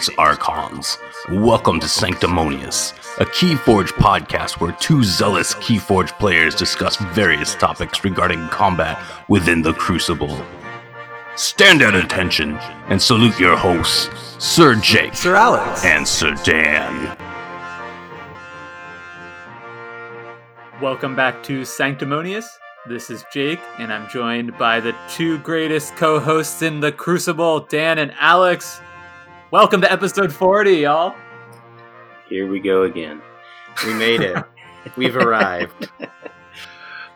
Greetings, Archons. Welcome to Sanctimonious, a Keyforge podcast where two zealous Keyforge players discuss various topics regarding combat within the Crucible. Stand at attention and salute your hosts, Sir Jake Sir Alex. and Sir Dan. Welcome back to Sanctimonious. This is Jake, and I'm joined by the two greatest co hosts in the Crucible, Dan and Alex. Welcome to episode 40, y'all. Here we go again. We made it. We've arrived.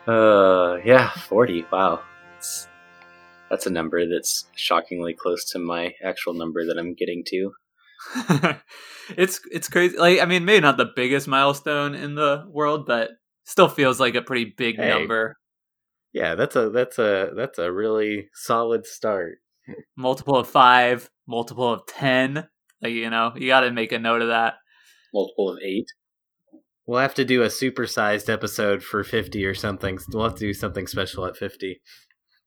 Uh, yeah, 40. Wow. That's, that's a number that's shockingly close to my actual number that I'm getting to. it's it's crazy. Like, I mean, maybe not the biggest milestone in the world, but still feels like a pretty big Hey. number. Yeah, that's a that's a that's a really solid start. Multiple of five, multiple of 10. Like, you know, you got to make a note of that. Multiple of 8. We'll have to do a supersized episode for 50 or something. We'll have to do something special at 50.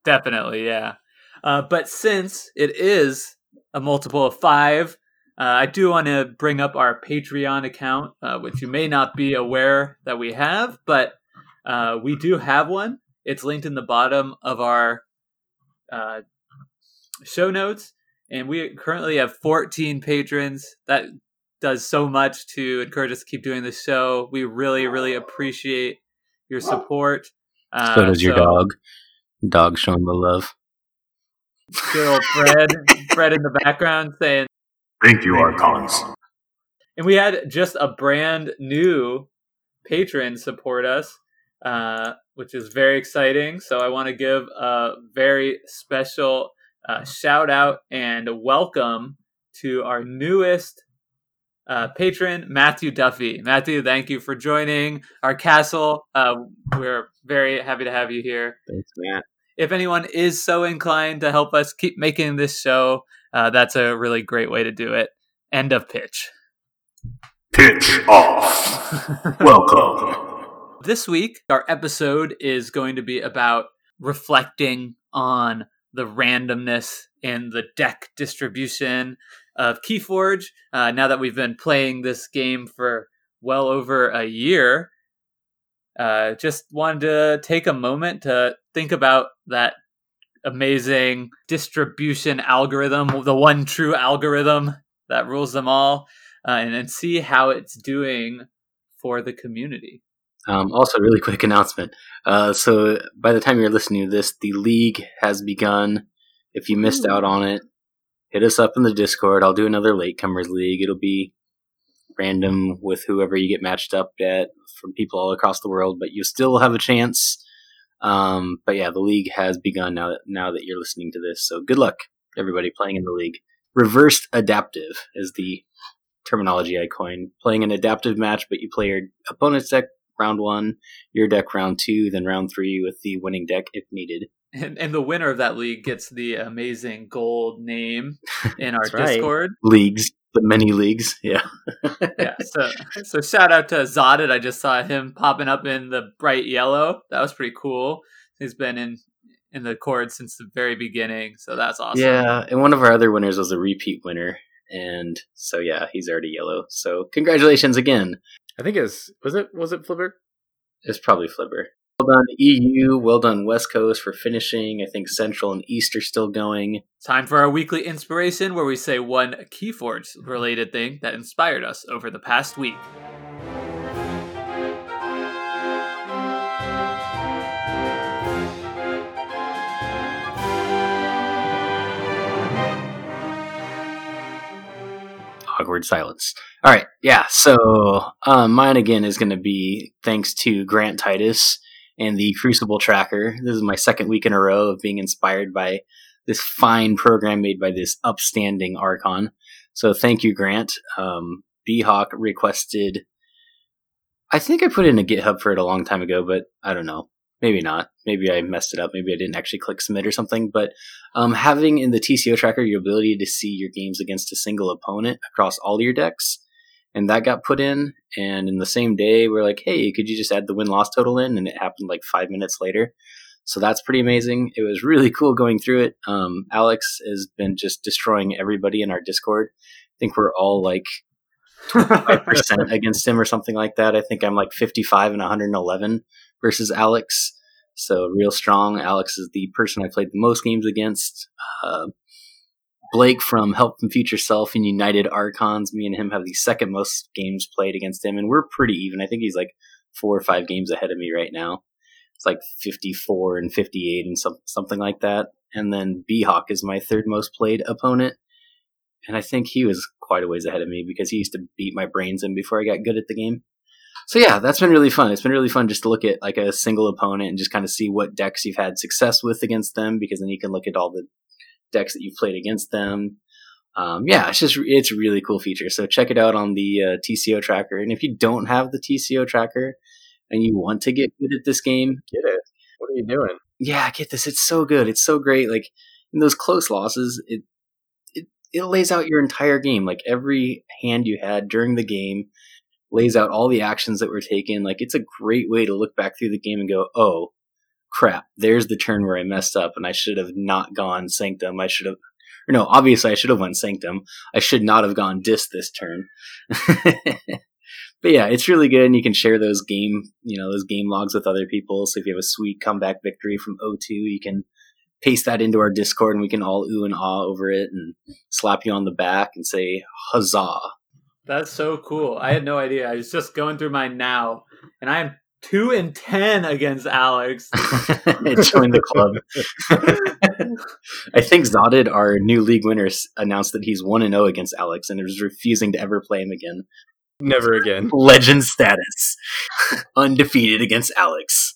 Definitely, yeah. Uh, but since it is a multiple of five, uh, I do want to bring up our Patreon account, uh, which you may not be aware that we have, but uh, we do have one. It's linked in the bottom of our uh, show notes, and we currently have 14 patrons. That does so much to encourage us to keep doing the show. We really, really appreciate your support. Uh, so does your dog. Dog showing the love. Good old Fred, Fred in the background saying, Thank you, Archons. and we had just a brand new patron support us, uh, which is very exciting. So I want to give a very special uh, shout out and welcome to our newest uh, patron, Matthew Duffy. Matthew, thank you for joining our castle. Uh, we're very happy to have you here. Thanks, Matt. if anyone is so inclined to help us keep making this show, uh, that's a really great way to do it. End of pitch. Pitch off. Welcome. This week, our episode is going to be about reflecting on the randomness and the deck distribution of Keyforge. Uh, now that we've been playing this game for well over a year, uh, just wanted to take a moment to think about that amazing distribution algorithm, the one true algorithm that rules them all, uh, and, and see how it's doing for the community. Um, also, really quick announcement. Uh, so, by the time you're listening to this, the league has begun. If you missed Ooh. out on it, hit us up in the Discord. I'll do another latecomers league. It'll be random with whoever you get matched up at from people all across the world, but you still have a chance. Um, but yeah, the league has begun now. That, now that you're listening to this, so good luck, everybody playing in the league. Reversed adaptive is the terminology I coined. Playing an adaptive match, but you play your opponent's deck round one, your deck round two, then round three with the winning deck if needed. And, and the winner of that league gets the amazing gold name in our right. Discord. Leagues, the many leagues, yeah. Yeah, so so shout out to Zodit. I just saw him popping up in the bright yellow. That was pretty cool. He's been in in the cord since the very beginning, so that's awesome. Yeah, and one of our other winners was a repeat winner, and so yeah, he's already yellow. So congratulations again. I think it was was it was it Flipper? It's probably Flipper. Well done EU. Well done West Coast for finishing. I think Central and East are still going. Time for our weekly inspiration, where we say one Keyforge related thing that inspired us over the past week. Awkward silence. All right, yeah. So um, mine again is going to be thanks to Grant Titus and the Crucible Tracker. This is my second week in a row of being inspired by this fine program made by this upstanding Archon. So thank you, Grant. Um, Hawk requested. I think I put in a GitHub for it a long time ago, but I don't know. Maybe not. Maybe I messed it up. Maybe I didn't actually click submit or something. But um, having in the TCO tracker your ability to see your games against a single opponent across all your decks, and that got put in. And in the same day, we're like, hey, could you just add the win loss total in? And it happened like five minutes later. So that's pretty amazing. It was really cool going through it. Um, Alex has been just destroying everybody in our Discord I think we're all like 25% against him or something like that. I think I'm like 55 and 111 versus Alex. So real strong. Alex is the person I played the most games against. Uh, Blake from Help from Future Self and United Archons. Me and him have the second most games played against him, and we're pretty even. I think he's like four or five games ahead of me right now. It's like 54 and 58 and some, something like that. And then B Hawk is my third most played opponent. And I think he was quite a ways ahead of me because he used to beat my brains in before I got good at the game. So yeah, that's been really fun. It's been really fun just to look at like a single opponent and just kind of see what decks you've had success with against them because then you can look at all the decks that you've played against them. Um, yeah, it's just it's a really cool feature. So check it out on the uh, TCO tracker. And if you don't have the TCO tracker and you want to get good at this game, get it. What are you doing? Yeah, get this. It's so good. It's so great. Like in those close losses, it it it lays out your entire game. Like every hand you had during the game lays out all the actions that were taken. Like it's a great way to look back through the game and go, oh crap, there's the turn where I messed up and I should have not gone Sanctum. I should have, or no, obviously I should have went Sanctum. I should not have gone Dis this turn. but yeah, it's really good and you can share those game, you know, those game logs with other people. So if you have a sweet comeback victory from O2, you can paste that into our Discord and we can all ooh and ah over it and slap you on the back and say huzzah. That's so cool. I had no idea. I was just going through mine now and I am two and ten against Alex. Join the club. I think Zodid, our new league winner, announced that he's one and zero oh against Alex, and is refusing to ever play him again. Never again. Legend status, undefeated against Alex.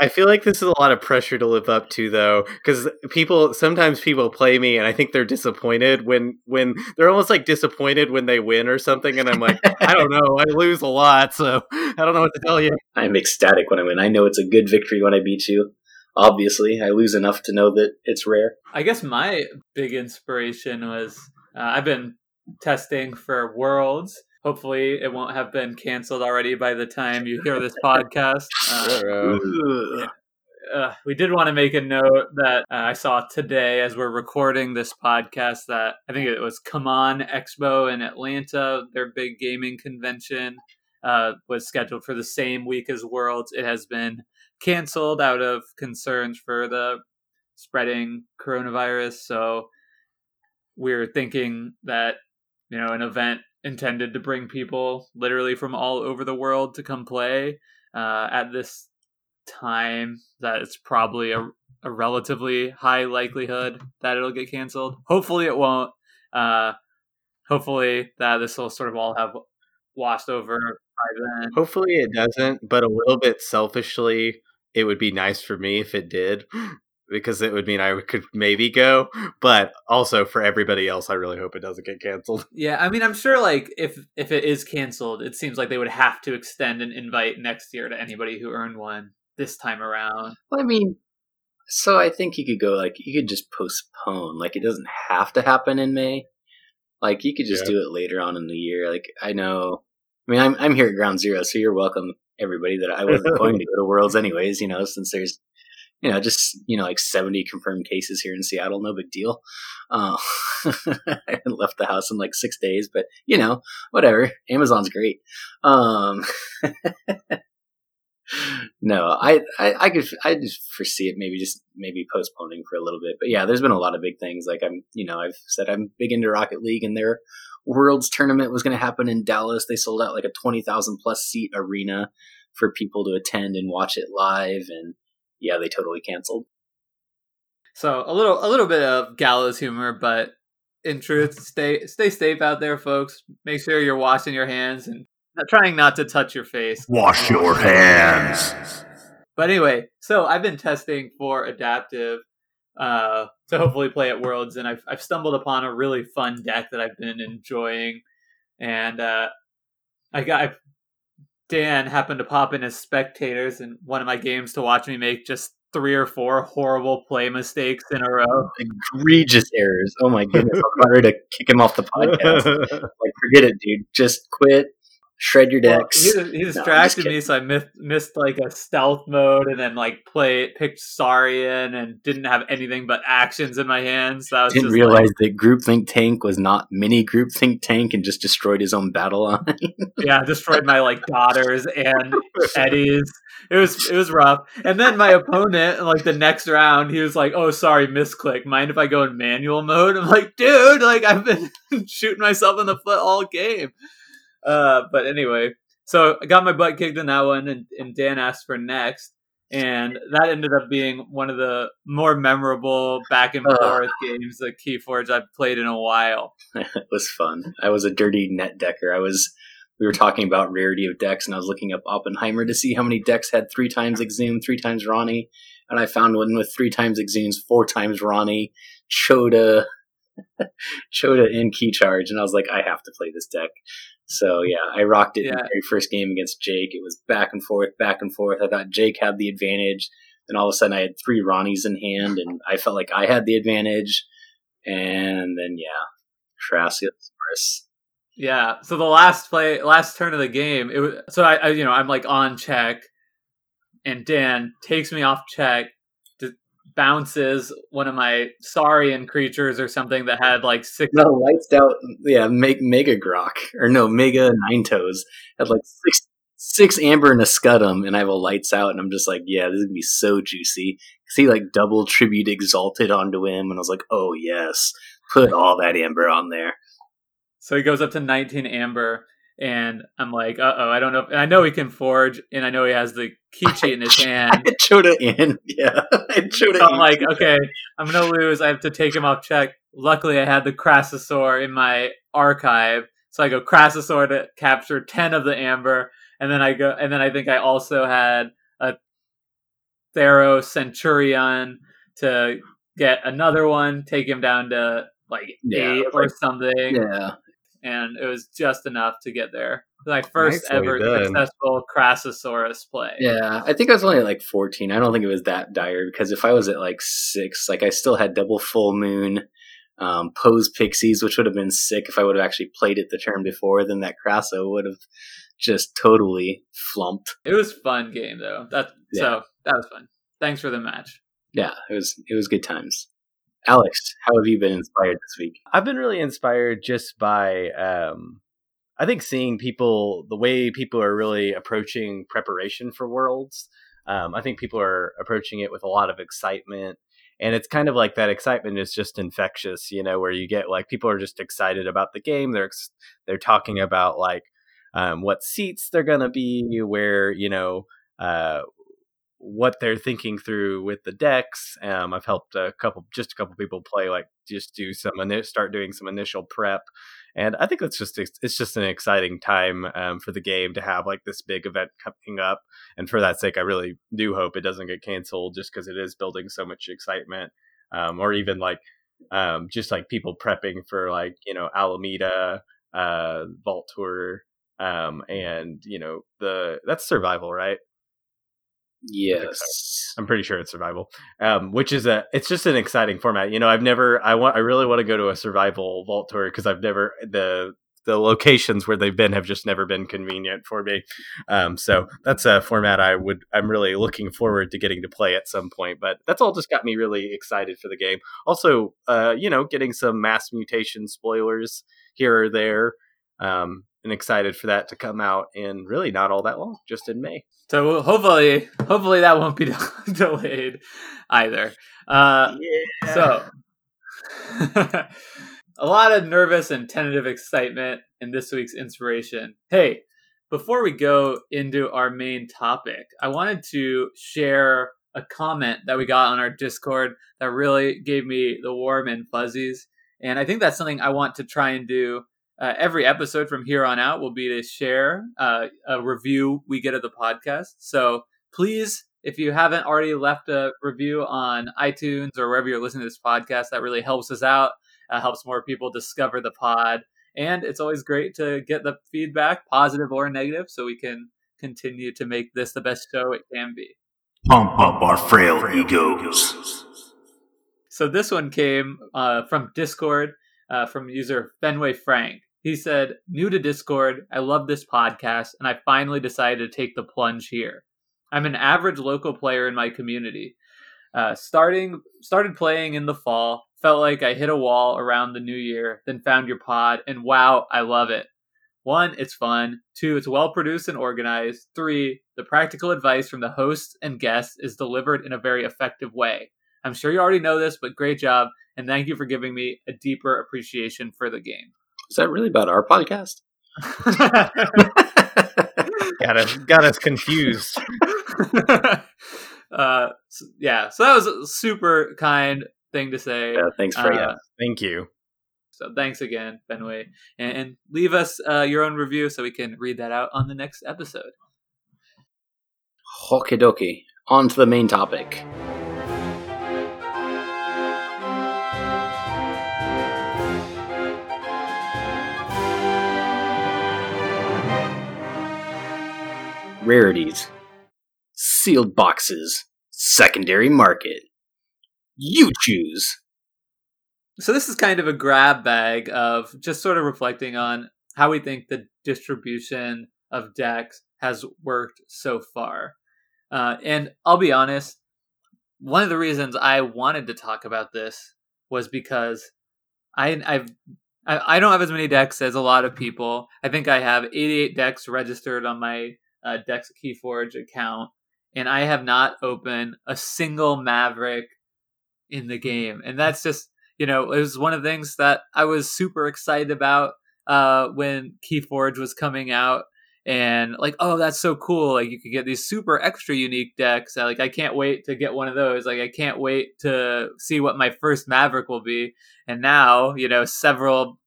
I feel like this is a lot of pressure to live up to though cuz people sometimes people play me and I think they're disappointed when when they're almost like disappointed when they win or something and I'm like I don't know I lose a lot so I don't know what to tell you. I'm ecstatic when I win. I know it's a good victory when I beat you. Obviously, I lose enough to know that it's rare. I guess my big inspiration was uh, I've been testing for Worlds Hopefully, it won't have been canceled already by the time you hear this podcast. Uh, uh, we did want to make a note that uh, I saw today as we're recording this podcast that I think it was Come On Expo in Atlanta, their big gaming convention, uh, was scheduled for the same week as Worlds. It has been canceled out of concerns for the spreading coronavirus. So we're thinking that you know an event intended to bring people literally from all over the world to come play uh, at this time that it's probably a, a, relatively high likelihood that it'll get canceled. Hopefully it won't. Uh, hopefully that this will sort of all have washed over by then. Hopefully it doesn't but a little bit selfishly it would be nice for me if it did because it would mean I could maybe go. But also for everybody else, I really hope it doesn't get canceled. Yeah, I mean, I'm sure like if if it is canceled, it seems like they would have to extend an invite next year to anybody who earned one this time around. Well, I mean, so I think you could go like you could just postpone. Like it doesn't have to happen in May. Like you could just yeah. do it later on in the year. Like I know. I mean, I'm I'm here at Ground Zero, so you're welcome, everybody. That I wasn't going to go to Worlds anyways. You know, since there's you know, just, you know, like 70 confirmed cases here in Seattle. No big deal. Uh, I left the house in like six days, but you know, whatever. Amazon's great. Um, no, I, I, I could, I just foresee it maybe just maybe postponing for a little bit. But yeah, there's been a lot of big things. Like I'm, you know, I've said I'm big into Rocket League and their Worlds tournament was going to happen in Dallas. They sold out like a 20,000 plus seat arena for people to attend and watch it live. And, yeah, they totally canceled. So a little a little bit of gallows humor, but in truth, stay stay safe out there, folks. Make sure you're washing your hands and trying not to touch your face. Wash your hands. But anyway, so I've been testing for adaptive uh, to hopefully play at Worlds, and I've I've stumbled upon a really fun deck that I've been enjoying, and uh, I got I've Dan happened to pop in as spectators in one of my games to watch me make just three or four horrible play mistakes in a row. Egregious errors. Oh my goodness. I'm ready to kick him off the podcast. like, forget it, dude. Just quit. Shred your decks. Well, he, he, distracted no, me, so I missed, missed like a stealth mode, and then like play picked Saurian and didn't have anything but actions in my hands. So I didn't realize like, that Groupthink Tank was not mini Groupthink Tank and just destroyed his own battle line. yeah, destroyed my like daughters and Eddie's. It was it was rough. And then my opponent, like the next round, he was like, "Oh, sorry, misclick. Mind if I go in manual mode?" I'm like, "Dude, like I've been shooting myself in the foot all game." Uh, but anyway, so I got my butt kicked in that one, and, and Dan asked for next, and that ended up being one of the more memorable back and forth uh, games of Keyforge I've played in a while. it was fun. I was a dirty net decker. I was. We were talking about rarity of decks, and I was looking up Oppenheimer to see how many decks had three times Exhume, three times Ronnie, and I found one with three times Exhumes, four times Ronnie, Chota, Chota, and Key Charge, and I was like, I have to play this deck. So yeah, I rocked it yeah. in the very first game against Jake. It was back and forth, back and forth. I thought Jake had the advantage. Then all of a sudden, I had three Ronnies in hand, and I felt like I had the advantage. And then yeah, Crassisaurus. Yeah. So the last play, last turn of the game, it was so I, I you know I'm like on check, and Dan takes me off check, bounces one of my saurian creatures or something that had like six no lights out yeah make mega grok or no mega nine toes had like six six amber and a scudam and i have a lights out and i'm just like yeah this is gonna be so juicy. See like double tribute exalted onto him and i was like oh yes. Put all that amber on there. So he goes up to 19 amber and I'm like, uh oh, I don't know. I know he can forge, and I know he has the key cheat in his hand. I chewed it in, yeah. I chewed so I'm like, okay, I'm gonna lose. I have to take him off check. Luckily, I had the Crassosaur in my archive, so I go Crassosaur to capture ten of the amber, and then I go, and then I think I also had a Thero Centurion to get another one, take him down to like yeah, eight or something. Yeah, and it was just enough to get there. My first ever done. successful Crassosaurus play. Yeah, I think I was only like 14. I don't think it was that dire because if I was at like six, like I still had double full moon, um, pose pixies, which would have been sick if I would have actually played it the turn before. Then that Crasso would have just totally flumped. It was fun game though. That yeah. so that was fun. Thanks for the match. Yeah, it was it was good times. Alex, how have you been inspired this week? I've been really inspired just by, um, I think, seeing people, the way people are really approaching preparation for Worlds. Um, I think people are approaching it with a lot of excitement. And it's kind of like that excitement is just infectious, you know, where you get like people are just excited about the game. They're they're talking about like um, what seats they're gonna be, where you know uh, what they're thinking through with the decks. Um, I've helped a couple, just a couple people play, like just do some, start doing some initial prep, and I think that's just it's just an exciting time um, for the game to have like this big event coming up. And for that sake, I really do hope it doesn't get canceled, just because it is building so much excitement, um, or even like um, just like people prepping for like you know Alameda, uh, Vault Tour, um, and you know the that's survival, right? Yes, I'm pretty sure it's survival. Um, which is a it's just an exciting format. You know, I've never I want I really want to go to a survival vault tour because I've never the the locations where they've been have just never been convenient for me. Um, so that's a format I would I'm really looking forward to getting to play at some point. But that's all just got me really excited for the game. Also, uh, you know, getting some mass mutation spoilers here or there. Um, and excited for that to come out in really not all that long, just in May. So hopefully, hopefully that won't be delayed either. Uh, yeah. So a lot of nervous and tentative excitement in this week's inspiration. Hey, before we go into our main topic, I wanted to share a comment that we got on our Discord that really gave me the warm and fuzzies. And I think that's something I want to try and do uh, every episode from here on out will be to share uh, a review we get of the podcast. So please, if you haven't already left a review on iTunes or wherever you're listening to this podcast, that really helps us out. Uh, helps more people discover the pod. And it's always great to get the feedback, positive or negative, so we can continue to make this the best show it can be. Pump up our frail egos. So this one came uh, from Discord uh, from user Fenway Frank He said, New to Discord, I love this podcast, and I finally decided to take the plunge here. I'm an average local player in my community. Uh, starting started playing in the fall, felt like I hit a wall around the new year, then found your pod, and wow, I love it. One, it's fun. Two, it's well produced and organized. Three, the practical advice from the hosts and guests is delivered in a very effective way. I'm sure you already know this, but great job, and thank you for giving me a deeper appreciation for the game. Is that really about our podcast? got us got us confused. uh, so- yeah, so that was a super kind thing to say. Yeah, thanks for Uh, that. Thank you. So thanks again, Fenway, and, and leave us uh, your own review so we can read that out on the next episode. Okie dokie. On to the main topic. Rarities. Sealed boxes. Secondary market. You choose. So this is kind of a grab bag of just sort of reflecting on how we think the distribution of decks has worked so far. Uh, and I'll be honest, one of the reasons I wanted to talk about this was because I I've I, I don't have as many decks as a lot of people. I think I have 88 decks registered on my uh, Decks Keyforge account, and I have not opened a single Maverick in the game, and that's just you know, it was one of the things that I was super excited about uh, when Keyforge was coming out. And like, oh, that's so cool! Like, you could get these super extra unique decks. Like, I can't wait to get one of those. Like, I can't wait to see what my first Maverick will be. And now, you know, several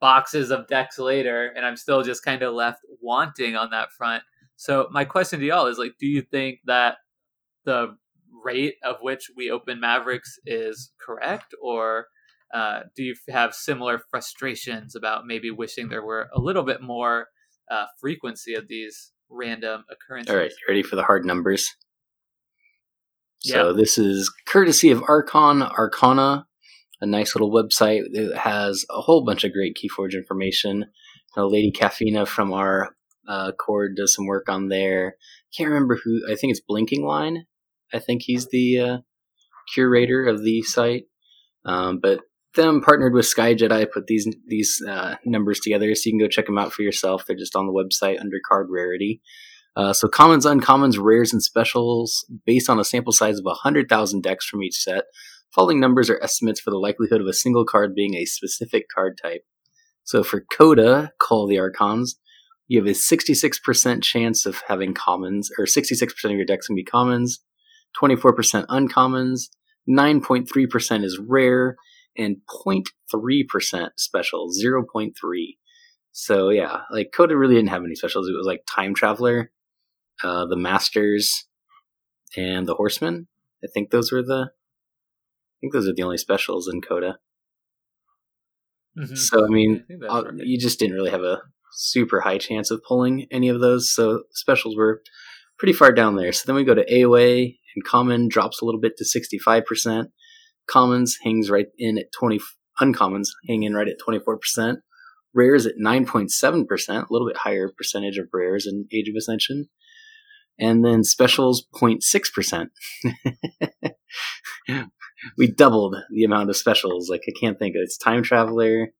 boxes of decks later, and I'm still just kind of left wanting on that front. So, my question to y'all is like, do you think that the rate of which we open Mavericks is correct, or uh, do you have similar frustrations about maybe wishing there were a little bit more uh, frequency of these random occurrences? All right, ready for the hard numbers? So this is courtesy of Archon Arcana, a nice little website that has a whole bunch of great Keyforge information. Uh, Lady Caffeina from our uh, cord does some work on there. Can't remember who. I think it's Blinking Line. I think he's the uh, curator of the site. Um, but them partnered with Sky Jedi put these these uh, numbers together, so you can go check them out for yourself. They're just on the website under card rarity. Uh, so commons, uncommons, rares, and specials based on a sample size of 100,000 decks from each set. Following numbers are estimates for the likelihood of a single card being a specific card type. So for Coda, Call the Archons, you have a 66% chance of having commons, or 66% of your decks can be commons, 24% uncommons, 9.3% is rare, and 0.3% special, 0.3. So yeah, like Coda really didn't have any specials. It was like Time Traveler, uh, the Masters, and the Horsemen. I think those were the. I think those are the only specials in Coda. Mhm. So I mean, I uh, right. you just didn't really have a super high chance of pulling any of those. So specials were pretty far down there. So then we go to AOA, and common drops a little bit to sixty five percent. Commons hangs right in at twenty. Uncommons hang in right at twenty four percent. Rares at nine point seven percent, a little bit higher percentage of rares in Age of Ascension. And then specials 0.6 percent. we doubled the amount of specials. Like I can't think of it's time traveler.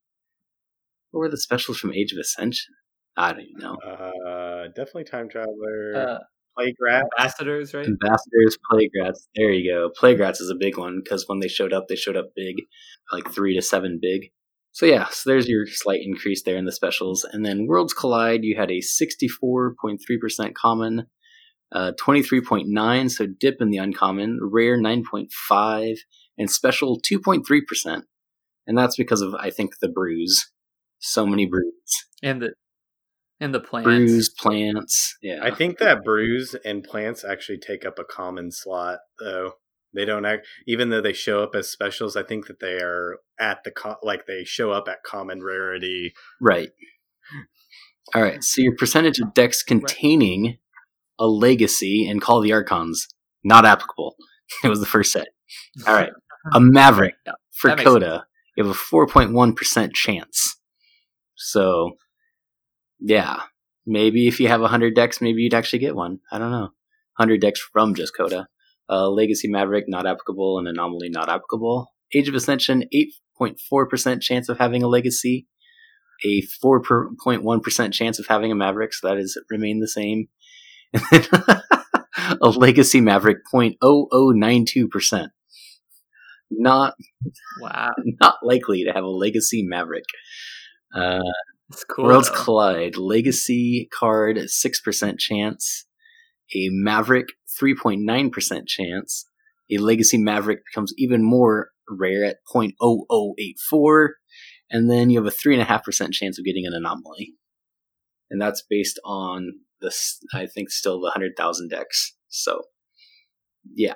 What were the specials from Age of Ascension? I don't even know. Uh, definitely time traveler. Uh, Playgraph. ambassadors, right? Ambassadors, Plague Rats. There you go. Plague Rats is a big one because when they showed up, they showed up big, like three to seven big. So yeah, so there's your slight increase there in the specials. And then Worlds Collide, you had a 64.3% common, uh, 23.9, so dip in the uncommon, rare 9.5, and special 2.3%. And that's because of, I think, the bruise. So many bruise. And the and the plants. Bruise, plants. Yeah. I think that bruise and plants actually take up a common slot, though. They don't act, even though they show up as specials. I think that they are at the co- like they show up at common rarity. Right. All right. So your percentage of decks containing a legacy and Call the Archons not applicable. It was the first set. All right. A Maverick for that makes Coda, you have a 4.1% chance. So, yeah, maybe if you have 100 decks, maybe you'd actually get one. I don't know. 100 decks from just Coda. Uh, Legacy Maverick, not applicable, and Anomaly, not applicable. Age of Ascension, 8.4% chance of having a Legacy, a 4.1% chance of having a Maverick, so that has remained the same. a Legacy Maverick, 0.0092%. Not, wow, not likely to have a Legacy Maverick. Uh, cool. Worlds though. Collide, Legacy card, 6% chance. A Maverick, 3.9% chance. A Legacy Maverick becomes even more rare at 0.0084. And then you have a 3.5% chance of getting an anomaly. And that's based on this, I think, still the 100,000 decks. So, yeah.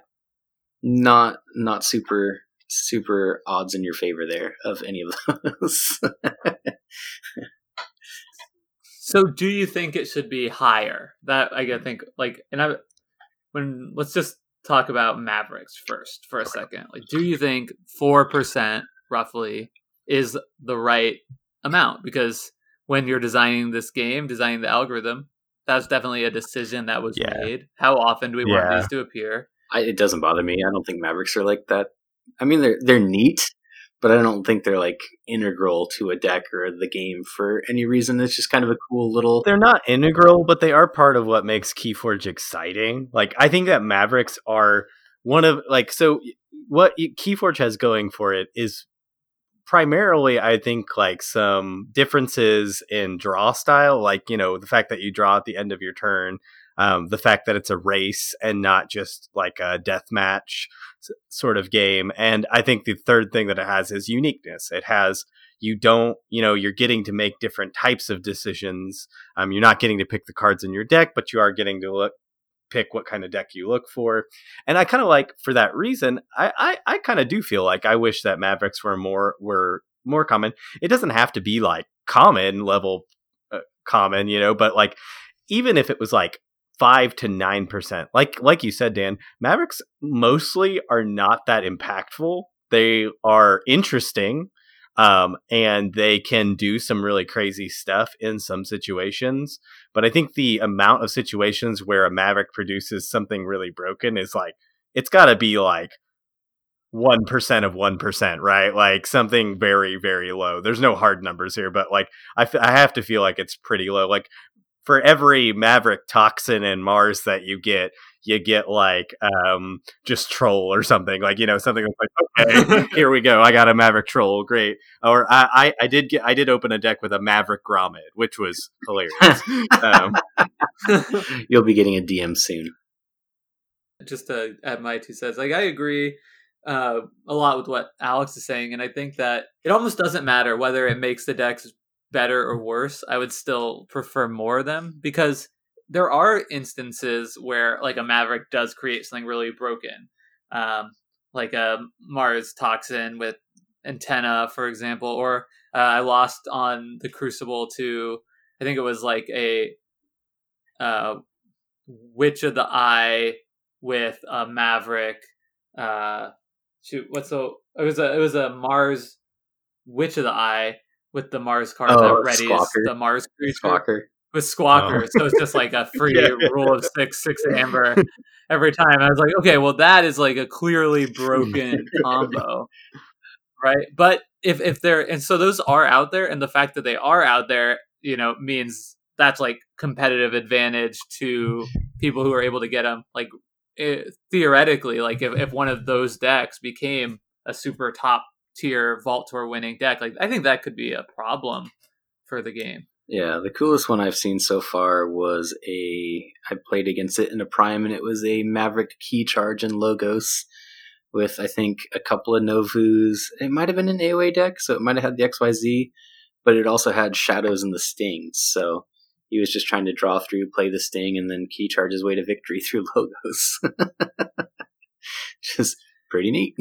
Not, not super, super odds in your favor there of any of those. So, do you think it should be higher? That I think like, and I when let's just talk about Mavericks first for a second. Like, do you think four percent roughly is the right amount? Because when you're designing this game, designing the algorithm, that's definitely a decision that was Yeah. made. How often do we want these to appear? I, it doesn't bother me. I don't think Mavericks are like that. I mean, they're they're neat, but I don't think they're like integral to a deck or the game for any reason. It's just kind of a cool little. They're not integral, but they are part of what makes Keyforge exciting. Like I think that Mavericks are one of like so what Keyforge has going for it is primarily I think like some differences in draw style, like you know the fact that you draw at the end of your turn, um, the fact that it's a race and not just like a death match sort of game, and I think the third thing that it has is uniqueness. It has you don't you know you're getting to make different types of decisions. Um, you're not getting to pick the cards in your deck, but you are getting to look pick what kind of deck you look for. And I kind of like for that reason, I I, I kind of do feel like I wish that Mavericks were more were more common. It doesn't have to be like common level uh, common, you know, but like even if it was like 5 to 9%. Like like you said Dan, Mavericks mostly are not that impactful. They are interesting. Um, and they can do some really crazy stuff in some situations. But I think the amount of situations where a Maverick produces something really broken is like, it's got to be like 1% of 1%, right? Like something very, very low. There's no hard numbers here, but like, I, f- I have to feel like it's pretty low. Like, for every Maverick toxin and Mars that you get, you get like um just troll or something like you know something like okay here we go I got a Maverick troll great or I, I I did get I did open a deck with a Maverick Grommet which was hilarious um, You'll be getting a DM soon. just to add my two cents, like I agree uh, a lot with what Alex is saying, and I think that it almost doesn't matter whether it makes the decks better or worse. I would still prefer more of them because there are instances where like a Maverick does create something really broken, um, like a Mars Toxin with antenna, for example, or uh, I lost on the Crucible to I think it was like a uh, Witch of the Eye with a Maverick. Uh, shoot, what's the? It was a it was a Mars Witch of the Eye with the Mars card Oh, that readies Squawker. the Mars creature Squawker. with Squawker. Oh. So it's just like a free Yeah. rule of six, six amber every time. I was like, okay, well that is like a clearly broken combo, right? But if if they're and so those are out there, and the fact that they are out there, you know, means that's like competitive advantage to people who are able to get them. Like eh, theoretically, like if if one of those decks became a super top tier vault tour winning deck, like I think that could be a problem for the game. Yeah, the coolest one I've seen so far was a. I played against it in a prime, and it was a Maverick key charge and logos with I think a couple of Novus. It might have been an AOA deck, so it might have had the XYZ, but it also had shadows and the stings. So he was just trying to draw through, play the sting, and then key charge his way to victory through logos. just pretty neat.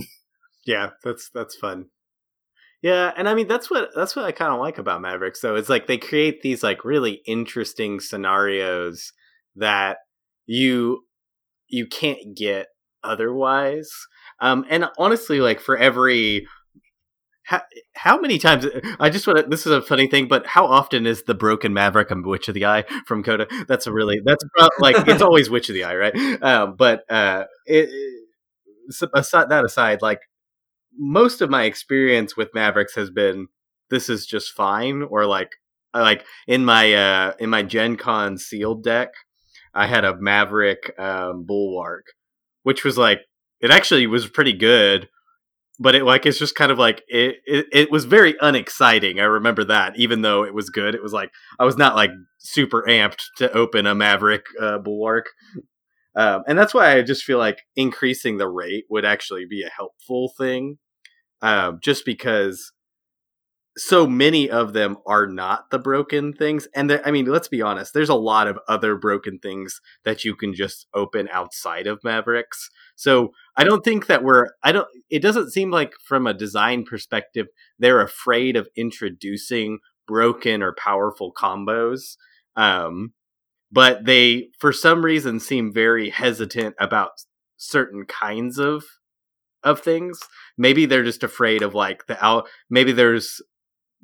Yeah that's that's fun yeah and i mean that's what that's what i kind of like about mavericks So it's like they create these like really interesting scenarios that you you can't get otherwise um and honestly like for every how, how many times I just want to this is a funny thing, but how often is the broken Maverick a Witch of the Eye from Coda? That's a really that's like it's always Witch of the Eye, right? Um, but uh, it, aside, that aside, like most of my experience with Mavericks has been this is just fine, or like like in my uh in my Gen Con sealed deck, I had a Maverick um, Bulwark, which was like it actually was pretty good but it like it's just kind of like it, it, it was very unexciting. I remember that, even though it was good, it was like I was not like super amped to open a Maverick uh, bulwark, um, and that's why I just feel like increasing the rate would actually be a helpful thing, um, just because so many of them are not the broken things and i mean let's be honest there's a lot of other broken things that you can just open outside of mavericks. So i don't think that we're i don't it doesn't seem like from a design perspective they're afraid of introducing broken or powerful combos um but they for some reason seem very hesitant about certain kinds of of things maybe they're just afraid of like the out maybe there's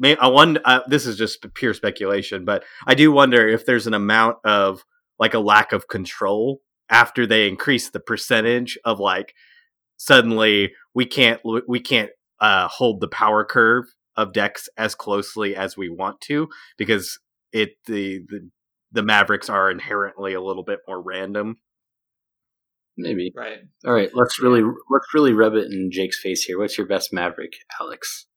I wonder. Uh, this is just pure speculation, but I do wonder if there's an amount of like a lack of control after they increase the percentage of like suddenly we can't we can't uh, hold the power curve of decks as closely as we want to because it the the the Mavericks are inherently a little bit more random. Maybe. Right. All right. Let's really let's really rub it in Jake's face here. What's your best Maverick, Alex?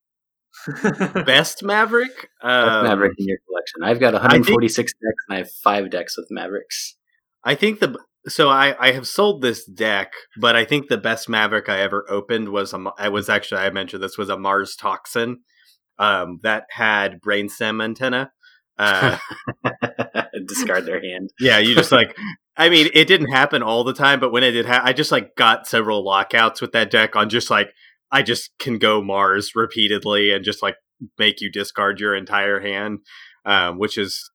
Best Maverick? Um, Maverick in your collection. I've got 146 think, decks and I have five decks with Mavericks. I think the so I, I have sold this deck, but I think the best Maverick I ever opened was a, I was actually I mentioned this was a Mars Toxin um, that had brainstem antenna. Uh, Discard their hand. Yeah, you just like I mean, it didn't happen all the time, but when it did, ha- I just like got several lockouts with that deck on just like I just can go Mars repeatedly and just like make you discard your entire hand, um, which is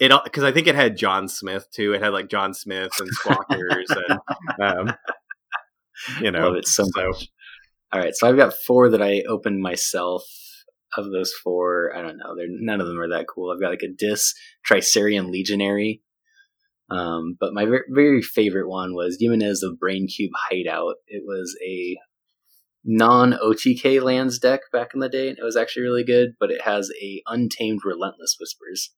it because I think it had John Smyth too. It had like John Smyth and Squawkers and um, you know Love it so, so much. All right, so I've got four that I opened myself. Of those four, I don't know. They're none of them are that cool. I've got like a Dis Tricerian Legionary, um, but my very, very favorite one was Jimenez of Braincube Hideout. It was a non OTK lands deck back in the day, and it was actually really good. But it has a untamed Relentless Whispers,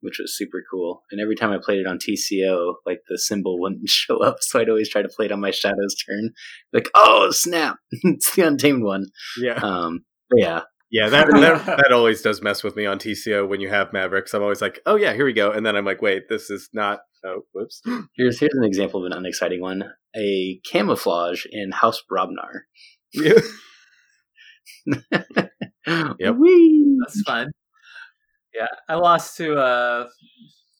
which was super cool. And every time I played it on TCO, like the symbol wouldn't show up, so I'd always try to play it on my Shadows turn. Like, oh snap, it's the untamed one. Yeah. Um. yeah. Yeah, that, that that always does mess with me on TCO when you have Mavericks. I'm always like, oh yeah, here we go, and then I'm like, wait, this is not. Oh, whoops. Here's here's an example of an unexciting one a camouflage in House Brobnar. Yeah. yep. Whee! That's fun. Yeah, I lost to uh,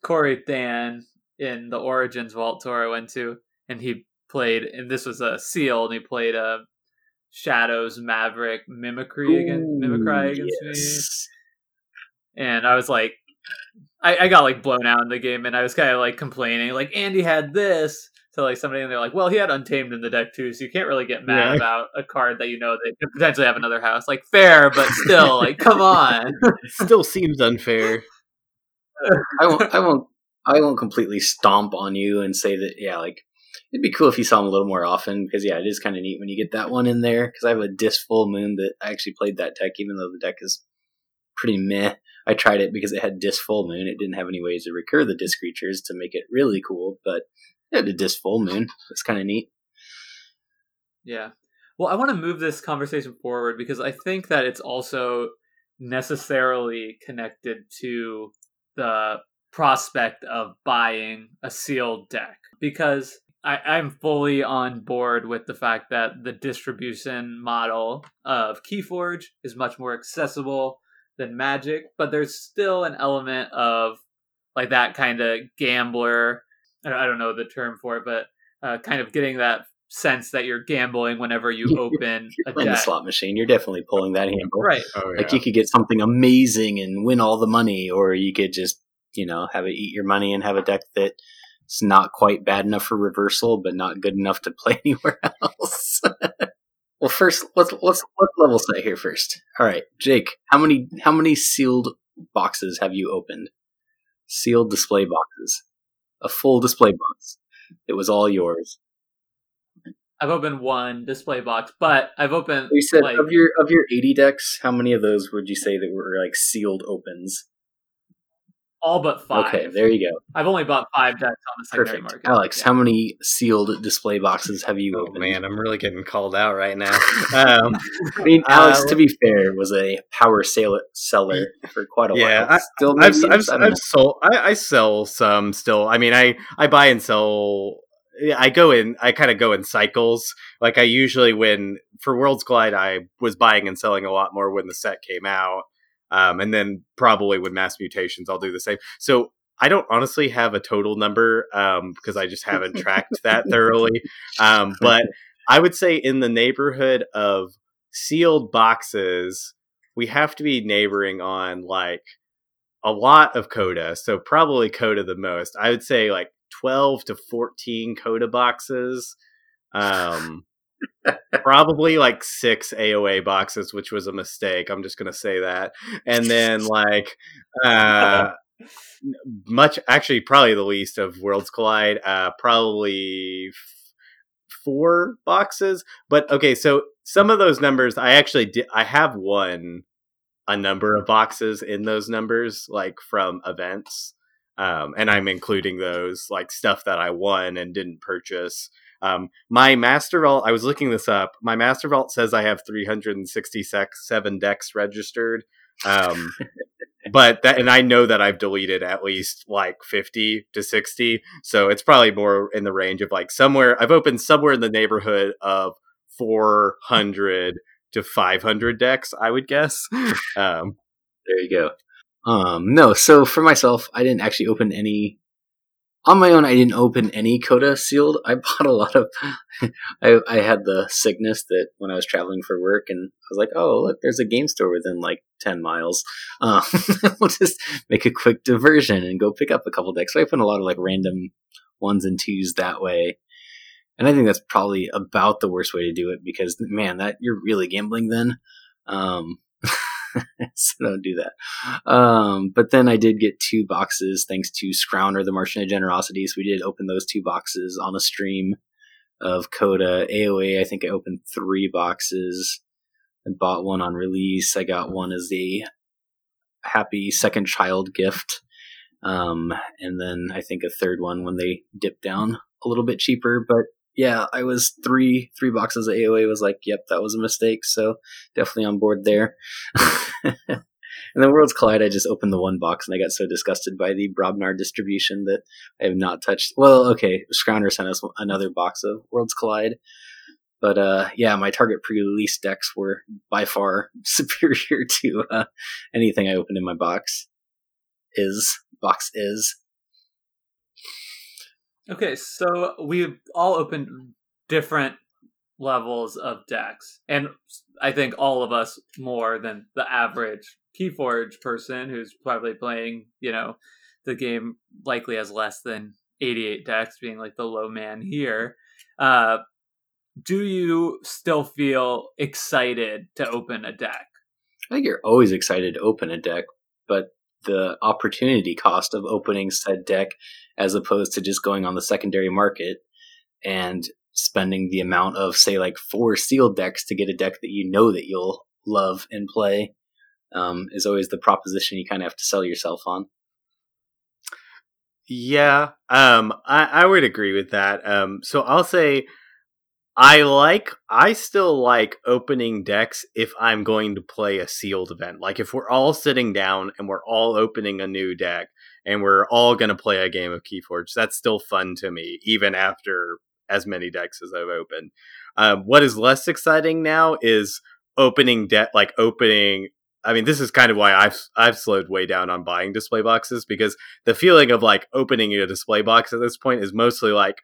Corey Than in the Origins Vault tour I went to, and he played, and this was a seal, and he played a Shadows Maverick Mimicry against Mimicry against yes. me, and I was like, I, I got like blown out in the game, and I was kind of like complaining, like Andy had this, to like somebody and they're like, well, he had Untamed in the deck too, so you can't really get mad yeah. about a card that you know that could potentially have another house. Like fair, but still, like come on. still seems unfair. I won't. I won't. I won't completely stomp on you and say that. Yeah, like it'd be cool if you saw him a little more often because yeah, it is kind of neat when you get that one in there. Because I have a Dis Full Moon that I actually played that deck, even though the deck is pretty meh. I tried it because it had Dis Full Moon. It didn't have any ways to recur the Dis creatures to make it really cool, but yeah, the Dis Full Moon. It's kind of neat. Yeah. Well, I want to move this conversation forward because I think that it's also necessarily connected to the prospect of buying a sealed deck because I, I'm fully on board with the fact that the distribution model of Keyforge is much more accessible than Magic, but there's still an element of like that kind of gambler I don't know the term for it, but uh, kind of getting that sense that you're gambling whenever you open a deck. slot machine. You're definitely pulling that handle, right? Oh, yeah. Like you could get something amazing and win all the money, or you could just you know have it eat your money and have a deck that's not quite bad enough for reversal, but not good enough to play anywhere else. Well, first let's let's let's level set here first. All right, Jake, how many how many sealed boxes have you opened? Sealed display boxes, a full display box. It was all yours. I've opened one display box, but I've opened. You said like, of your of your eighty decks, how many of those would you say that were like sealed opens? All but five. Okay, there you go. I've only bought five decks on the secondary Perfect. market. Alex, Yeah. how many sealed display boxes have you Oh opened? man, I'm really getting called out right now. Um, I mean, Alex, Uh, to be fair, was a power sale- seller for quite a Yeah, while. Still, I've, I've. I don't I've sold I, I sell some still. I mean, I I buy and sell. I go in. I kind of go in cycles. Like I usually when for Worlds Collide, I was buying and selling a lot more when the set came out, um, and then probably with Mass Mutations, I'll do the same. So I don't honestly have a total number um, because I just haven't tracked that thoroughly. Um, but I would say in the neighborhood of sealed boxes, we have to be neighboring on like a lot of Coda. So probably Coda the most. I would say like 12 to 14 Coda boxes. Um, probably like six AOA boxes, which was a mistake. I'm just going to say that. And then like, uh, much actually probably the least of Worlds Collide. Uh, probably f- four boxes. But okay, so some of those numbers I actually did. I have won a number of boxes in those numbers, like from events. Um, and I'm including those like stuff that I won and didn't purchase. Um, my master vault, I was looking this up. My master vault says I have 367 decks registered. Um, but that, and I know that I've deleted at least like 50 to 60. So it's probably more in the range of like somewhere, I've opened somewhere in the neighborhood of 400 to 500 decks, I would guess. Um, There you go. Um, no, so for myself, I didn't actually open any. On my own, I didn't open any Coda sealed. I bought a lot of. I, I had the sickness that when I was traveling for work, and I was like, "Oh, look, there's a game store within like ten miles. Um, we'll just make a quick diversion and go pick up a couple decks." So I opened a lot of like random ones and twos that way, and I think that's probably about the worst way to do it because man, that you're really gambling then. Um, so don't do that. Um, but then I did get two boxes thanks to Scrounger, the Martian of Generosity. So we did open those two boxes on a stream of Coda. AOA, I think I opened three boxes. I bought one on release. I got one as a happy second child gift. Um, and then I think a third one when they dipped down a little bit cheaper. But yeah, I was three three boxes of AOA was like, yep, that was a mistake. So definitely on board there. and then Worlds Collide, I just opened the one box and I got so disgusted by the Brobnar distribution that I have not touched. Well, okay, Scrounger sent us another box of Worlds Collide. But uh, yeah, my target pre-release decks were by far superior to uh, anything I opened in my box. Is box is Okay, so we've all opened different levels of decks, and I think all of us more than the average Keyforge person who's probably playing, you know, the game likely has less than 88 decks, being like the low man here. Uh, do you still feel excited to open a deck? I think you're always excited to open a deck, but the opportunity cost of opening said deck as opposed to just going on the secondary market and spending the amount of say like four sealed decks to get a deck that you know that you'll love and play um, is always the proposition you kind of have to sell yourself on. Yeah, um, I, I would agree with that. Um, so I'll say I like, I still like opening decks if I'm going to play a sealed event. Like if we're all sitting down and we're all opening a new deck and we're all going to play a game of Keyforge, that's still fun to me, even after as many decks as I've opened. Um, what is less exciting now is opening deck, like opening I mean, this is kind of why I've I've slowed way down on buying display boxes because the feeling of like opening a display box at this point is mostly like,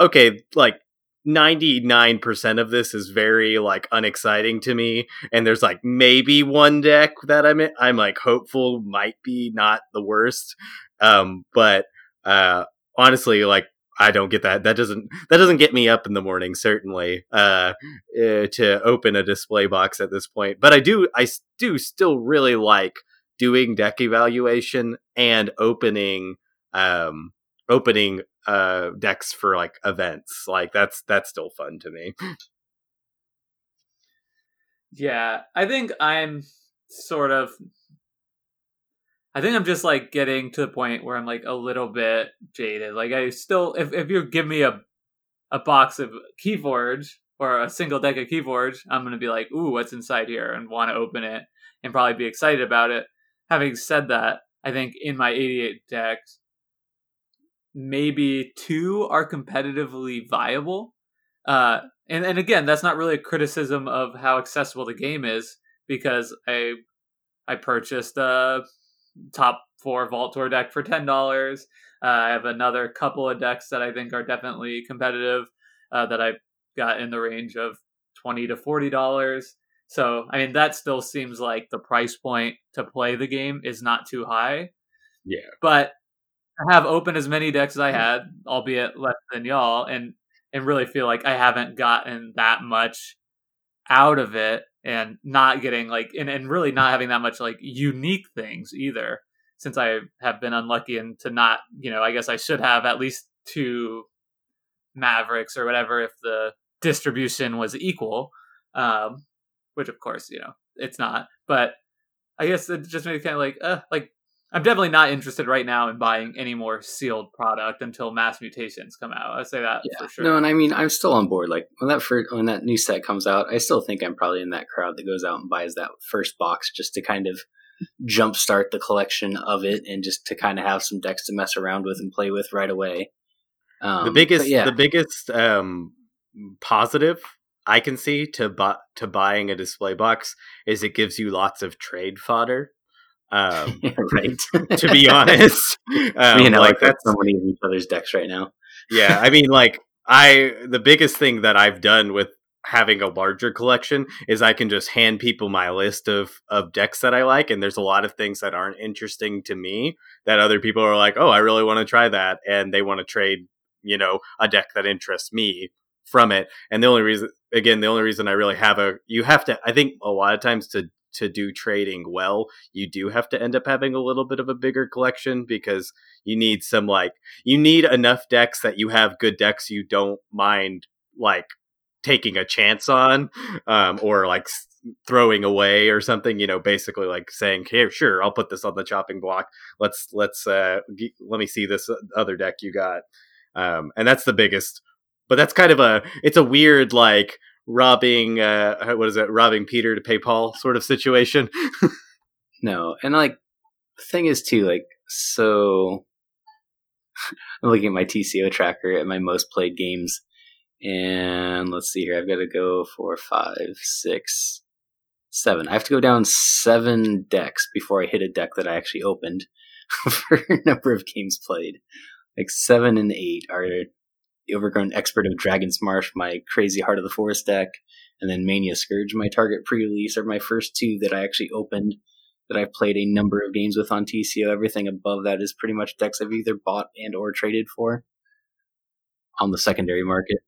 okay, like ninety nine percent of this is very like unexciting to me, and there's like maybe one deck that I'm in, I'm like hopeful might be not the worst, um, but uh, honestly, like I don't get that. That doesn't that doesn't get me up in the morning. Certainly, uh, uh, to open a display box at this point. But I do I do still really like doing deck evaluation and opening um opening uh decks for like events. Like that's that's still fun to me. Yeah, I think I'm sort of I think I'm just like getting to the point where I'm like a little bit jaded. Like I still if if you give me a a box of Keyforge or a single deck of Keyforge, I'm gonna be like, ooh, what's inside here and want to open it and probably be excited about it. Having said that, I think in my 88 decks, maybe two are competitively viable. Uh, and and again, that's not really a criticism of how accessible the game is because I I purchased a top four Vault Tour deck for ten dollars. Uh, I have another couple of decks that I think are definitely competitive uh, that I got in the range of twenty to forty dollars. So I mean that still seems like the price point to play the game is not too high. Yeah, but I have opened as many decks as I had, albeit less than y'all, and and really feel like I haven't gotten that much out of it and not getting like and, and really not having that much like unique things either since I have been unlucky and to not, you know, I guess I should have at least two Mavericks or whatever if the distribution was equal. Um, which of course, you know, it's not. But I guess it just makes kind of like, uh, like I'm definitely not interested right now in buying any more sealed product until mass mutations come out. I say that yeah. for sure. No, and I mean I'm still on board. Like when that first, when that new set comes out, I still think I'm probably in that crowd that goes out and buys that first box just to kind of jumpstart the collection of it and just to kind of have some decks to mess around with and play with right away. Um, the biggest, yeah. the biggest um, positive I can see to bu- to buying a display box is it gives you lots of trade fodder um, right. to be honest, um, you know, like that's so many of each other's decks right now. yeah, I mean, like I the biggest thing that I've done with having a larger collection is I can just hand people my list of of decks that I like, and there's a lot of things that aren't interesting to me that other people are like, oh, I really want to try that, and they want to trade, you know, a deck that interests me from it. And the only reason, again, the only reason I really have a, you have to, I think a lot of times to to do trading well, you do have to end up having a little bit of a bigger collection because you need some like you need enough decks that you have good decks you don't mind like taking a chance on um, or like throwing away or something you know basically like saying here sure i'll put this on the chopping block. Let's let's uh g- let me see this other deck you got. Um and that's the biggest but that's kind of a it's a weird like robbing uh what is it? Robbing peter to pay paul sort of situation. No and like thing is too like so i'm looking at my tco tracker at my most played games and let's see here i've got to go for five six seven. I have to go down seven decks before i hit a deck that i actually opened for a number of games played. Like seven and eight are Overgrown Expert of Dragon's Marsh, my Crazy Heart of the Forest deck, and then Mania Scourge, my target pre-release, are my first two that I actually opened that I've played a number of games with on TCO. Everything above that is pretty much decks I've either bought and or traded for on the secondary market.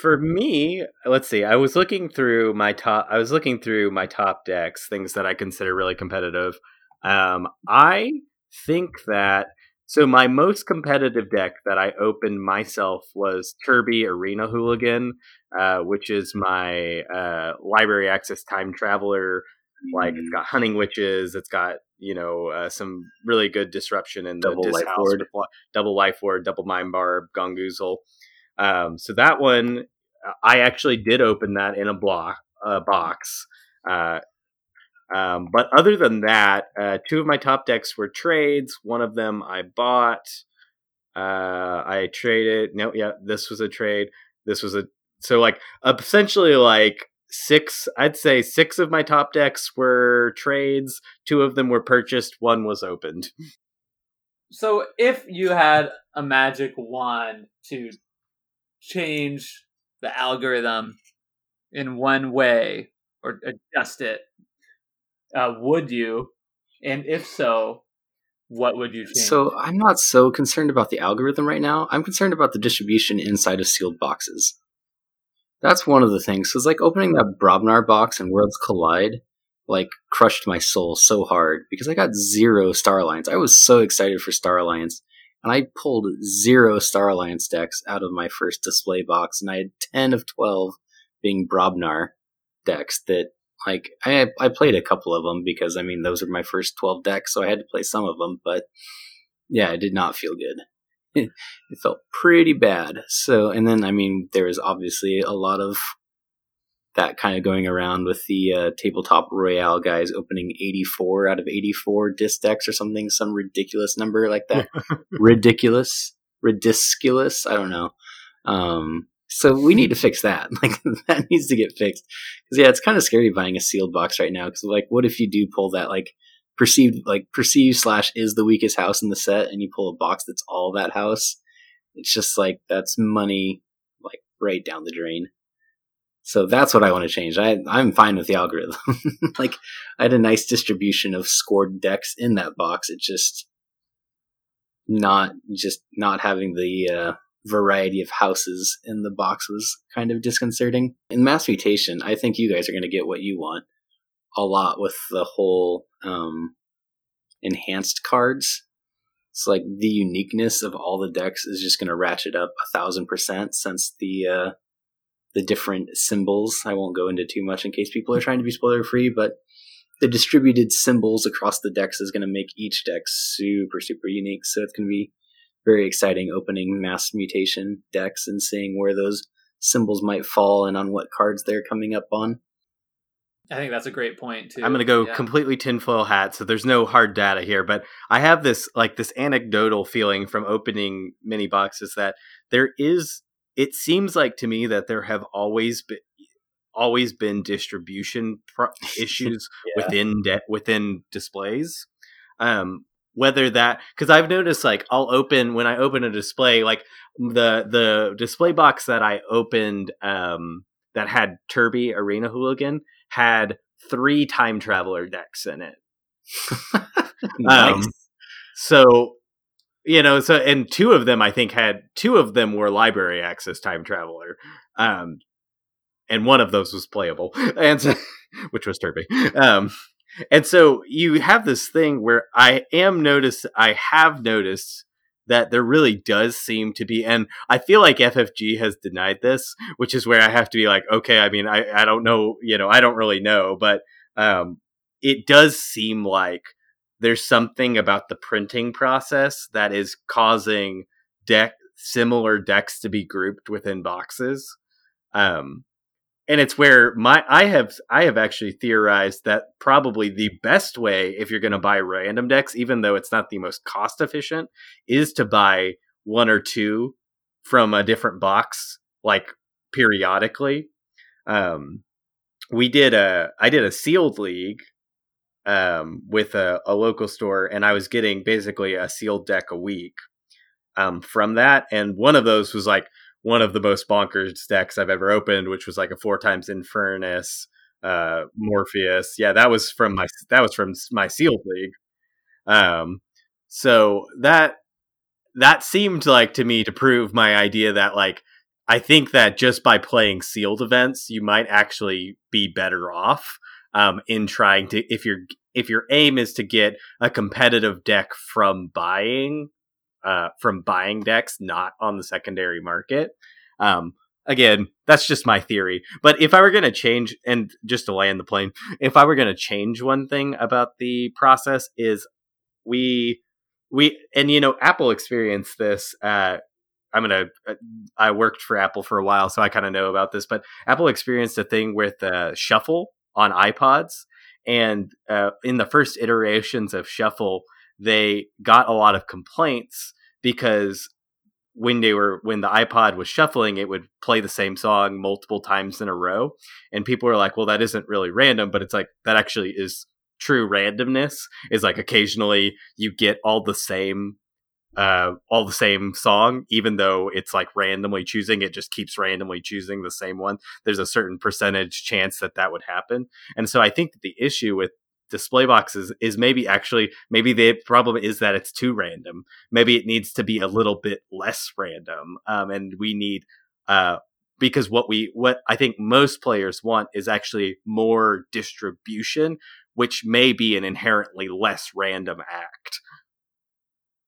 For me, let's see. I was looking through my top. I was looking through my top decks, things that I consider really competitive. Um, I think that so my most competitive deck that I opened myself was Turby Arena Hooligan, uh, which is my uh, library access time traveler. Like it's got hunting witches, it's got you know uh, some really good disruption in the double life ward, double life ward, double mind barb, gongoozle. Um, so that one, I actually did open that in a block a box. Um, but other than that, uh, two of my top decks were trades. One of them I bought. Uh, I traded. No, yeah, this was a trade. This was a so like essentially like six. I'd say six of my top decks were trades. Two of them were purchased. One was opened. So if you had a magic wand to change the algorithm in one way or adjust it uh, would you? And if so, what would you change? So I'm not so concerned about the algorithm right now. I'm concerned about the distribution inside of sealed boxes. That's one of the things. Because like opening that Brobnar box and Worlds Collide, like crushed my soul so hard because I got zero Star Alliance. I was so excited for Star Alliance, and I pulled zero Star Alliance decks out of my first display box, and I had ten of twelve being Brobnar decks that like I I played a couple of them because I mean those are my first twelve decks, so I had to play some of them. But yeah, it did not feel good. it felt pretty bad. So and then I mean there was obviously a lot of that kind of going around with the uh, tabletop royale guys opening 84 out of 84 Dis decks or something some ridiculous number like that ridiculous ridiculous i don't know um, so we need to fix that. Like that needs to get fixed. Because yeah, it's kind of scary buying a sealed box right now. Because like, what if you do pull that like perceived like perceived slash is the weakest house in the set, and you pull a box that's all that house? It's just like that's money like right down the drain. So that's what I want to change. I I'm fine with the algorithm. like I had a nice distribution of scored decks in that box. It just not just not having the uh, variety of houses in the box was kind of disconcerting. In Mass Mutation, I think you guys are going to get what you want a lot with the whole um, enhanced cards. It's like the uniqueness of all the decks is just going to ratchet up a thousand percent since the uh, the different symbols. I won't go into too much in case people are trying to be spoiler free, but the distributed symbols across the decks is going to make each deck super super unique. So it's going to be very exciting opening mass mutation decks and seeing where those symbols might fall and on what cards they're coming up on. I think that's a great point too. I'm going to go yeah. completely tinfoil hat, so there's no hard data here, but I have this like this anecdotal feeling from opening mini boxes that there is. It seems like to me that there have always been always been distribution pro- issues yeah. within de- within displays. Um, whether that because I've noticed like I'll open when I open a display like the the display box that I opened um that had Turby Arena Hooligan had three time traveler decks in it. nice. Um, so you know so and two of them I think had two of them were library access time traveler. Um and one of those was playable and so, which was Turby. Um and so you have this thing where I am noticed, I have noticed that there really does seem to be, and I feel like FFG has denied this, which is where I have to be like, okay, I mean, I, I don't know, you know, I don't really know, but um, it does seem like there's something about the printing process that is causing deck similar decks to be grouped within boxes. Um, and it's where my I have I have actually theorized that probably the best way if you're going to buy random decks, even though it's not the most cost efficient, is to buy one or two from a different box, like periodically. Um, we did a I did a sealed league um, with a, a local store, and I was getting basically a sealed deck a week um, from that, and one of those was like one of the most bonkers decks I've ever opened, which was like a four times Infernus, uh, Morpheus. Yeah, that was from my that was from my sealed league. Um, so that that seemed like to me to prove my idea that like I think that just by playing sealed events, you might actually be better off um, in trying to if your if your aim is to get a competitive deck from buying uh, from buying decks not on the secondary market. Um, again, that's just my theory. But if I were going to change, and just to land the plane, if I were going to change one thing about the process, is we we and you know Apple experienced this. Uh, I'm gonna. Uh, I worked for Apple for a while, so I kind of know about this. But Apple experienced a thing with uh, Shuffle on iPods, and uh, in the first iterations of Shuffle, they got a lot of complaints because when they were when the iPod was shuffling, it would play the same song multiple times in a row, and people were like, "Well, that isn't really random," but it's like that actually is true randomness. Is like occasionally you get all the same uh, all the same song, even though it's like randomly choosing, it just keeps randomly choosing the same one. There's a certain percentage chance that that would happen. And so I think that the issue with display boxes is maybe actually maybe the problem is that it's too random. Maybe it needs to be a little bit less random, um, and we need uh, because what we what I think most players want is actually more distribution, which may be an inherently less random act.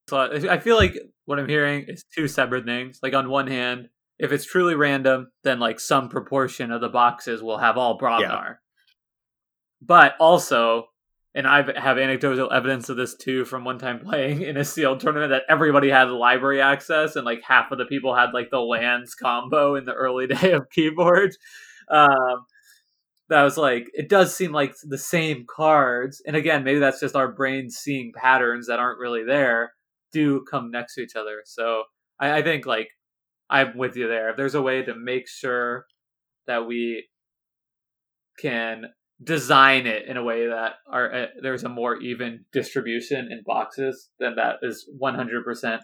So I feel like what I'm hearing is two separate things. Like on one hand, if it's truly random, then like some proportion of the boxes will have all Brobnar. Yeah. But also, and I have anecdotal evidence of this too from one time playing in a sealed tournament that everybody had library access and like half of the people had like the lands combo in the early day of keyforge. Um, that was like it does seem like the same cards, and again, maybe that's just our brains seeing patterns that aren't really there do come next to each other. So I, I think like I'm with you there. If there's a way to make sure that we can design it in a way that are uh, there's a more even distribution in boxes, then that is 100%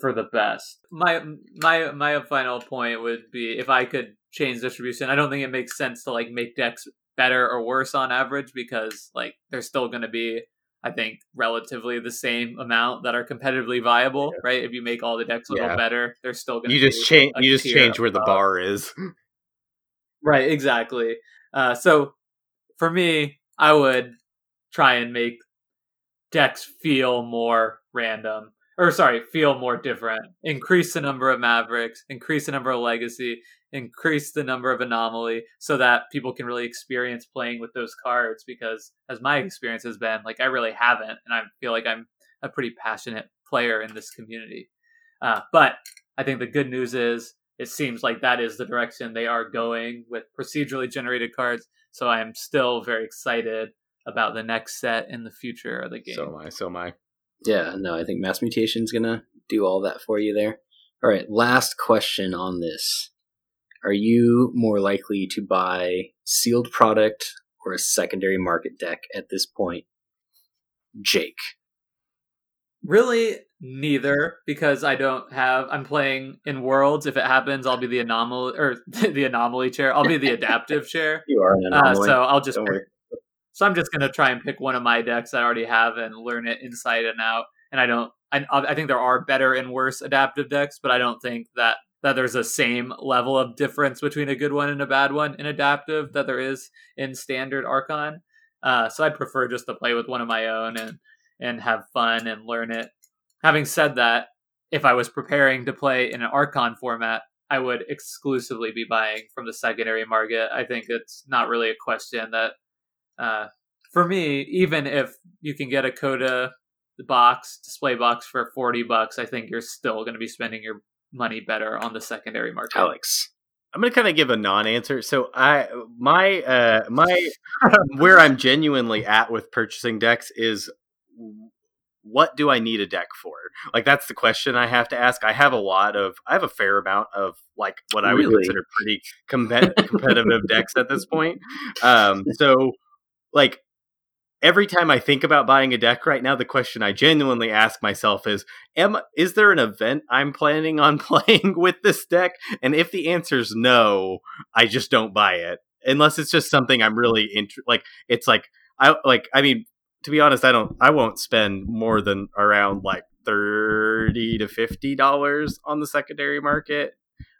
for the best. My my my final point would be if I could change distribution, I don't think it makes sense to like make decks better or worse on average because like there's still going to be I think relatively the same amount that are competitively viable, yeah. right? If you make all the decks a little yeah. better, they're still going to. You just change. You just change where the bar is. right. Exactly. Uh, so for me, I would try and make decks feel more random or sorry, feel more different. Increase the number of Mavericks, increase the number of Legacy, increase the number of Anomaly, so that people can really experience playing with those cards. Because as my experience has been, like I really haven't, and I feel like I'm a pretty passionate player in this community. Uh, but I think the good news is it seems like that is the direction they are going with procedurally generated cards. So I am still very excited about the next set in the future of the game. So am I. So am I. Yeah, no, I think mass mutation is gonna do all that for you there. All right, last question on this. Are you more likely to buy sealed product or a secondary market deck at this point? Jake. Really neither because I don't have I'm playing in worlds. If it happens, I'll be the anomaly or the anomaly chair. I'll be the adaptive chair. You are an anomaly. Uh, so I'll just so I'm just gonna try and pick one of my decks I already have and learn it inside and out. And I don't. I, I think there are better and worse adaptive decks, but I don't think that that there's a same level of difference between a good one and a bad one in adaptive that there is in standard Archon. Uh, so I'd prefer just to play with one of my own and and have fun and learn it. Having said that, if I was preparing to play in an Archon format, I would exclusively be buying from the secondary market. I think it's not really a question that uh, for me, even if you can get a Coda box display box for 40 bucks, I think you're still going to be spending your money better on the secondary market. Alex. I'm gonna kind of give a non-answer. So I my uh my where I'm genuinely at with purchasing decks is what do I need a deck for? Like that's the question I have to ask. I have a lot of I have a fair amount of like what I would really? consider pretty com- competitive decks at this point. Um so like every time I think about buying a deck right now, the question I genuinely ask myself is, am is there an event I'm planning on playing with this deck? And if the answer is no, I just don't buy it. Unless it's just something I'm really into like it's like I like I mean, to be honest, I don't I won't spend more than around like 30 to 50 dollars on the secondary market.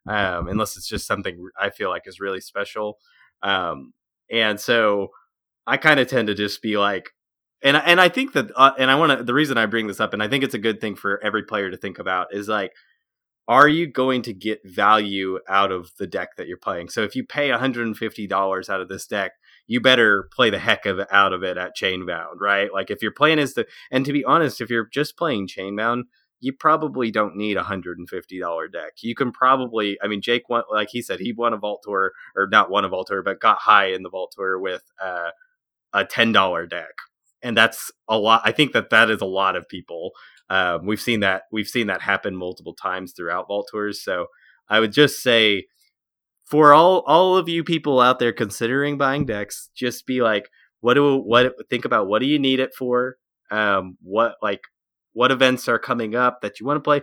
Um, unless it's just something I feel like is really special. Um, and so I kind of tend to just be like, and and I think that, uh, and I want to. The reason I bring this up, and I think it's a good thing for every player to think about, is like, are you going to get value out of the deck that you're playing? So if you pay 150 dollars out of this deck, you better play the heck of out of it at Chainbound, right? Like if you're playing as the, and to be honest, if you're just playing Chainbound, you probably don't need a hundred and fifty dollar deck. You can probably, I mean, Jake won, like he said, he won a Vault Tour, or not won a Vault Tour, but got high in the Vault Tour with uh, a ten dollar deck, and that's a lot. I think that that is a lot of people. Um, we've seen that we've seen that happen multiple times throughout vault tours. So I would just say for all all of you people out there considering buying decks, just be like, what do what think about what do you need it for? Um, what like what events are coming up that you want to play?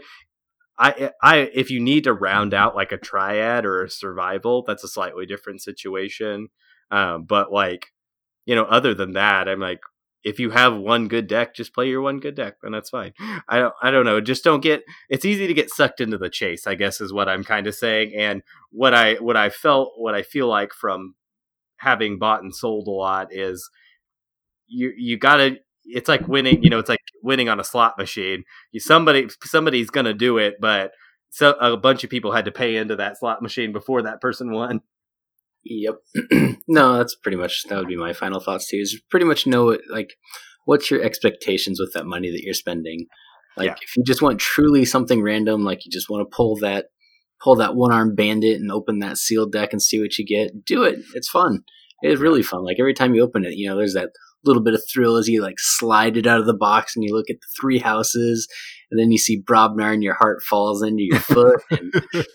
I I if you need to round out like a triad or a survival, that's a slightly different situation. Um, but like you know, other than that, I'm like, if you have one good deck, just play your one good deck, and that's fine. I don't, I don't know. Just don't get. It's easy to get sucked into the chase. I guess is what I'm kind of saying. And what I, what I felt, what I feel like from having bought and sold a lot is you, you gotta. It's like winning. You know, it's like winning on a slot machine. You somebody, somebody's gonna do it, but so a bunch of people had to pay into that slot machine before that person won. Yep. no, that's pretty much that would be my final thoughts too. Is pretty much know like what's your expectations with that money that you're spending. Like Yeah. if you just want truly something random, like you just want to pull that pull that one arm bandit and open that sealed deck and see what you get, do it. It's fun. It is really fun. Like every time you open it, you know, there's that little bit of thrill as you like slide it out of the box and you look at the three houses and then you see Brobnar and your heart falls into your foot and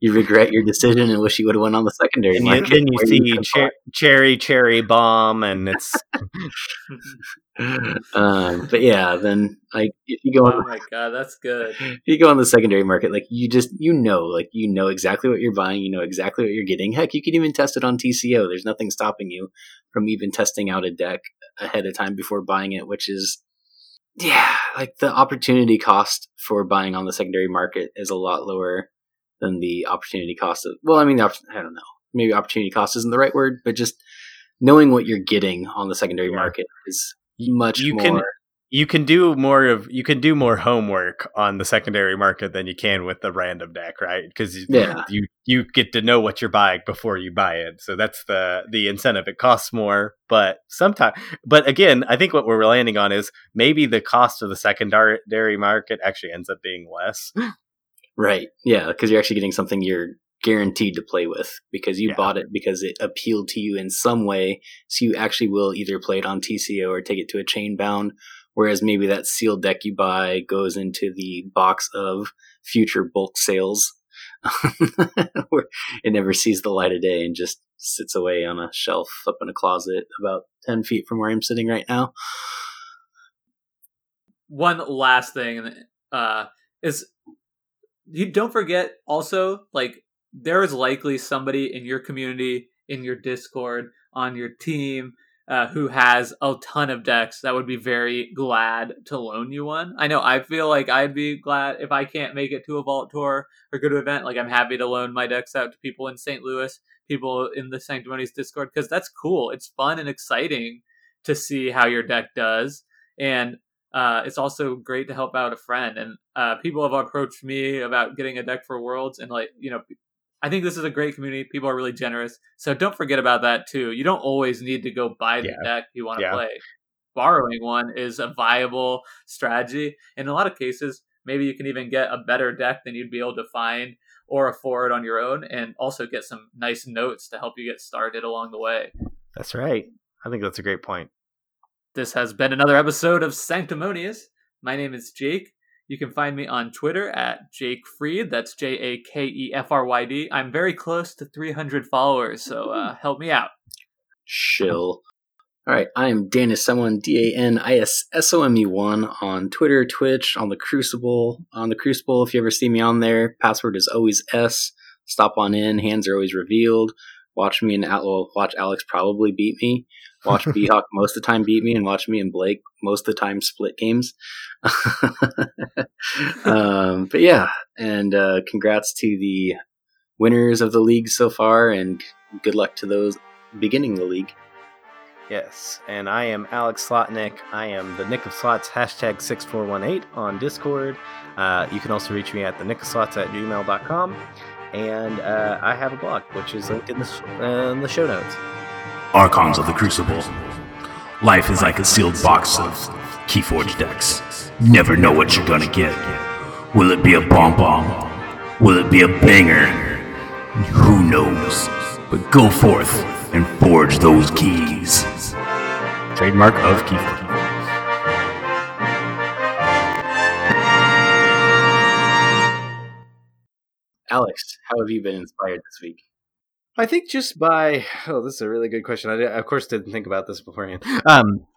you regret your decision and wish you would have went on the secondary And then, market. then you where see could've cher- cherry cherry bomb, and it's um, but yeah, then like if you go oh on my god, that's good. if you go on the secondary market, like you just you know, like you know exactly what you're buying, you know exactly what you're getting. Heck, you can even test it on TCO. There's nothing stopping you from even testing out a deck ahead of time before buying it, which is yeah, like the opportunity cost for buying on the secondary market is a lot lower than the opportunity cost of well, I mean, the I don't know, maybe opportunity cost isn't the right word, but just knowing what you're getting on the secondary Yeah. market is much you more. can- you can do more of you can do more homework on the secondary market than you can with the random deck, right? Because Yeah. you you get to know what you're buying before you buy it. So that's the the incentive. It costs more, but sometimes but again, I think what we're landing on is maybe the cost of the secondary market actually ends up being less. Right. Yeah, because you're actually getting something you're guaranteed to play with because you Yeah. bought it because it appealed to you in some way. So you actually will either play it on TCO or take it to a chain bound. Whereas maybe that sealed deck you buy goes into the box of future bulk sales where it never sees the light of day and just sits away on a shelf up in a closet about 10 feet from where I'm sitting right now. one last thing uh, is you don't forget also like there is likely somebody in your community in your discord on your team uh, who has a ton of decks that would be very glad to loan you one. I know i feel like i'd be glad if i can't make it to a vault tour or go to an event like i'm happy to loan my decks out to people in st louis people in the Sanctimonious discord because that's cool. It's fun and exciting to see how your deck does. And uh, it's also great to help out a friend. And uh, people have approached me about getting a deck for Worlds, and like you know, I think this is a great community. People are really generous, so don't forget about that too. You don't always need to go buy the Yeah. deck you want to Yeah. play. Borrowing one is a viable strategy. In a lot of cases, maybe you can even get a better deck than you'd be able to find or afford on your own, and also get some nice notes to help you get started along the way. That's right. I think that's a great point. This has been another episode of Sanctimonious. My name is Jake. You can find me on Twitter at Jake Fryd. That's J A K E F R Y D. I'm very close to 300 followers, so uh, help me out. Shill. All right, I am Danis Someone, D A N I S S O M E 1 on Twitter, Twitch, on the Crucible. On the Crucible, if you ever see me on there, password is always S. Stop on in, hands are always revealed. Watch me and Al- watch Alex probably beat me. Watch Beehawk most of the time beat me, and watch me and Blake most of the time split games. um, but yeah, and uh, congrats to the winners of the league so far, and good luck to those beginning the league. Yes, and I am Alex Slotnick. I am the Nick of Slots hashtag 6418 on Discord. Uh, you can also reach me at the Nick of Slots at gmail.com. And uh, I have a blog, which is linked in the, sh- uh, in the show notes. Archons of the Crucible. Life is like a sealed box of Keyforge decks. Never know what you're gonna get. Will it be a bomb bomb? Will it be a banger? Who knows? But go forth and forge those keys. Trademark of Keyforge. Alex, how have you been inspired this week? I think just by oh, this is a really good question. I, of course didn't think about this beforehand. Um,